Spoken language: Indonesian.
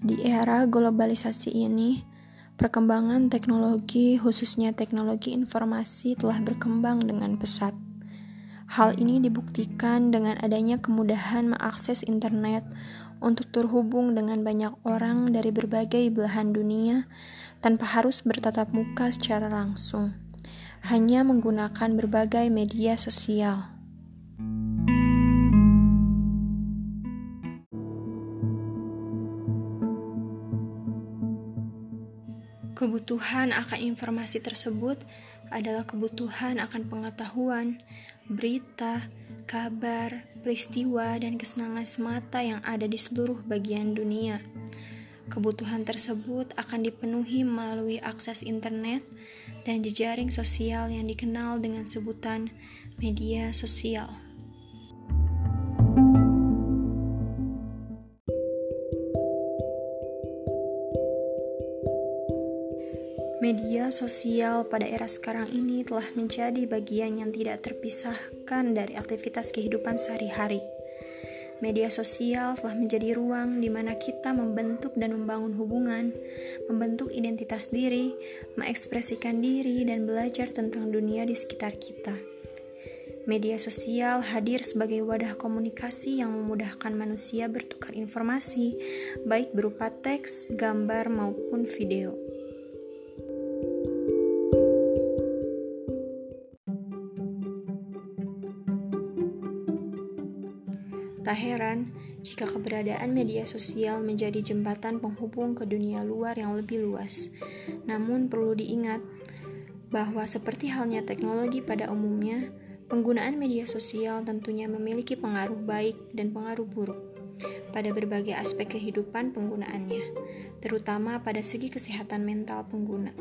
Di era globalisasi ini, perkembangan teknologi, khususnya teknologi informasi, telah berkembang dengan pesat. Hal ini dibuktikan dengan adanya kemudahan mengakses internet untuk terhubung dengan banyak orang dari berbagai belahan dunia tanpa harus bertatap muka secara langsung, hanya menggunakan berbagai media sosial. Kebutuhan akan informasi tersebut adalah kebutuhan akan pengetahuan, berita, kabar, peristiwa, dan kesenangan semata yang ada di seluruh bagian dunia. Kebutuhan tersebut akan dipenuhi melalui akses internet dan jejaring sosial yang dikenal dengan sebutan media sosial. Media sosial pada era sekarang ini telah menjadi bagian yang tidak terpisahkan dari aktivitas kehidupan sehari-hari. Media sosial telah menjadi ruang di mana kita membentuk dan membangun hubungan, membentuk identitas diri, mengekspresikan diri, dan belajar tentang dunia di sekitar kita. Media sosial hadir sebagai wadah komunikasi yang memudahkan manusia bertukar informasi, baik berupa teks, gambar, maupun video. Tak heran jika keberadaan media sosial menjadi jembatan penghubung ke dunia luar yang lebih luas. Namun perlu diingat bahwa seperti halnya teknologi pada umumnya, penggunaan media sosial tentunya memiliki pengaruh baik dan pengaruh buruk pada berbagai aspek kehidupan penggunaannya, terutama pada segi kesehatan mental pengguna.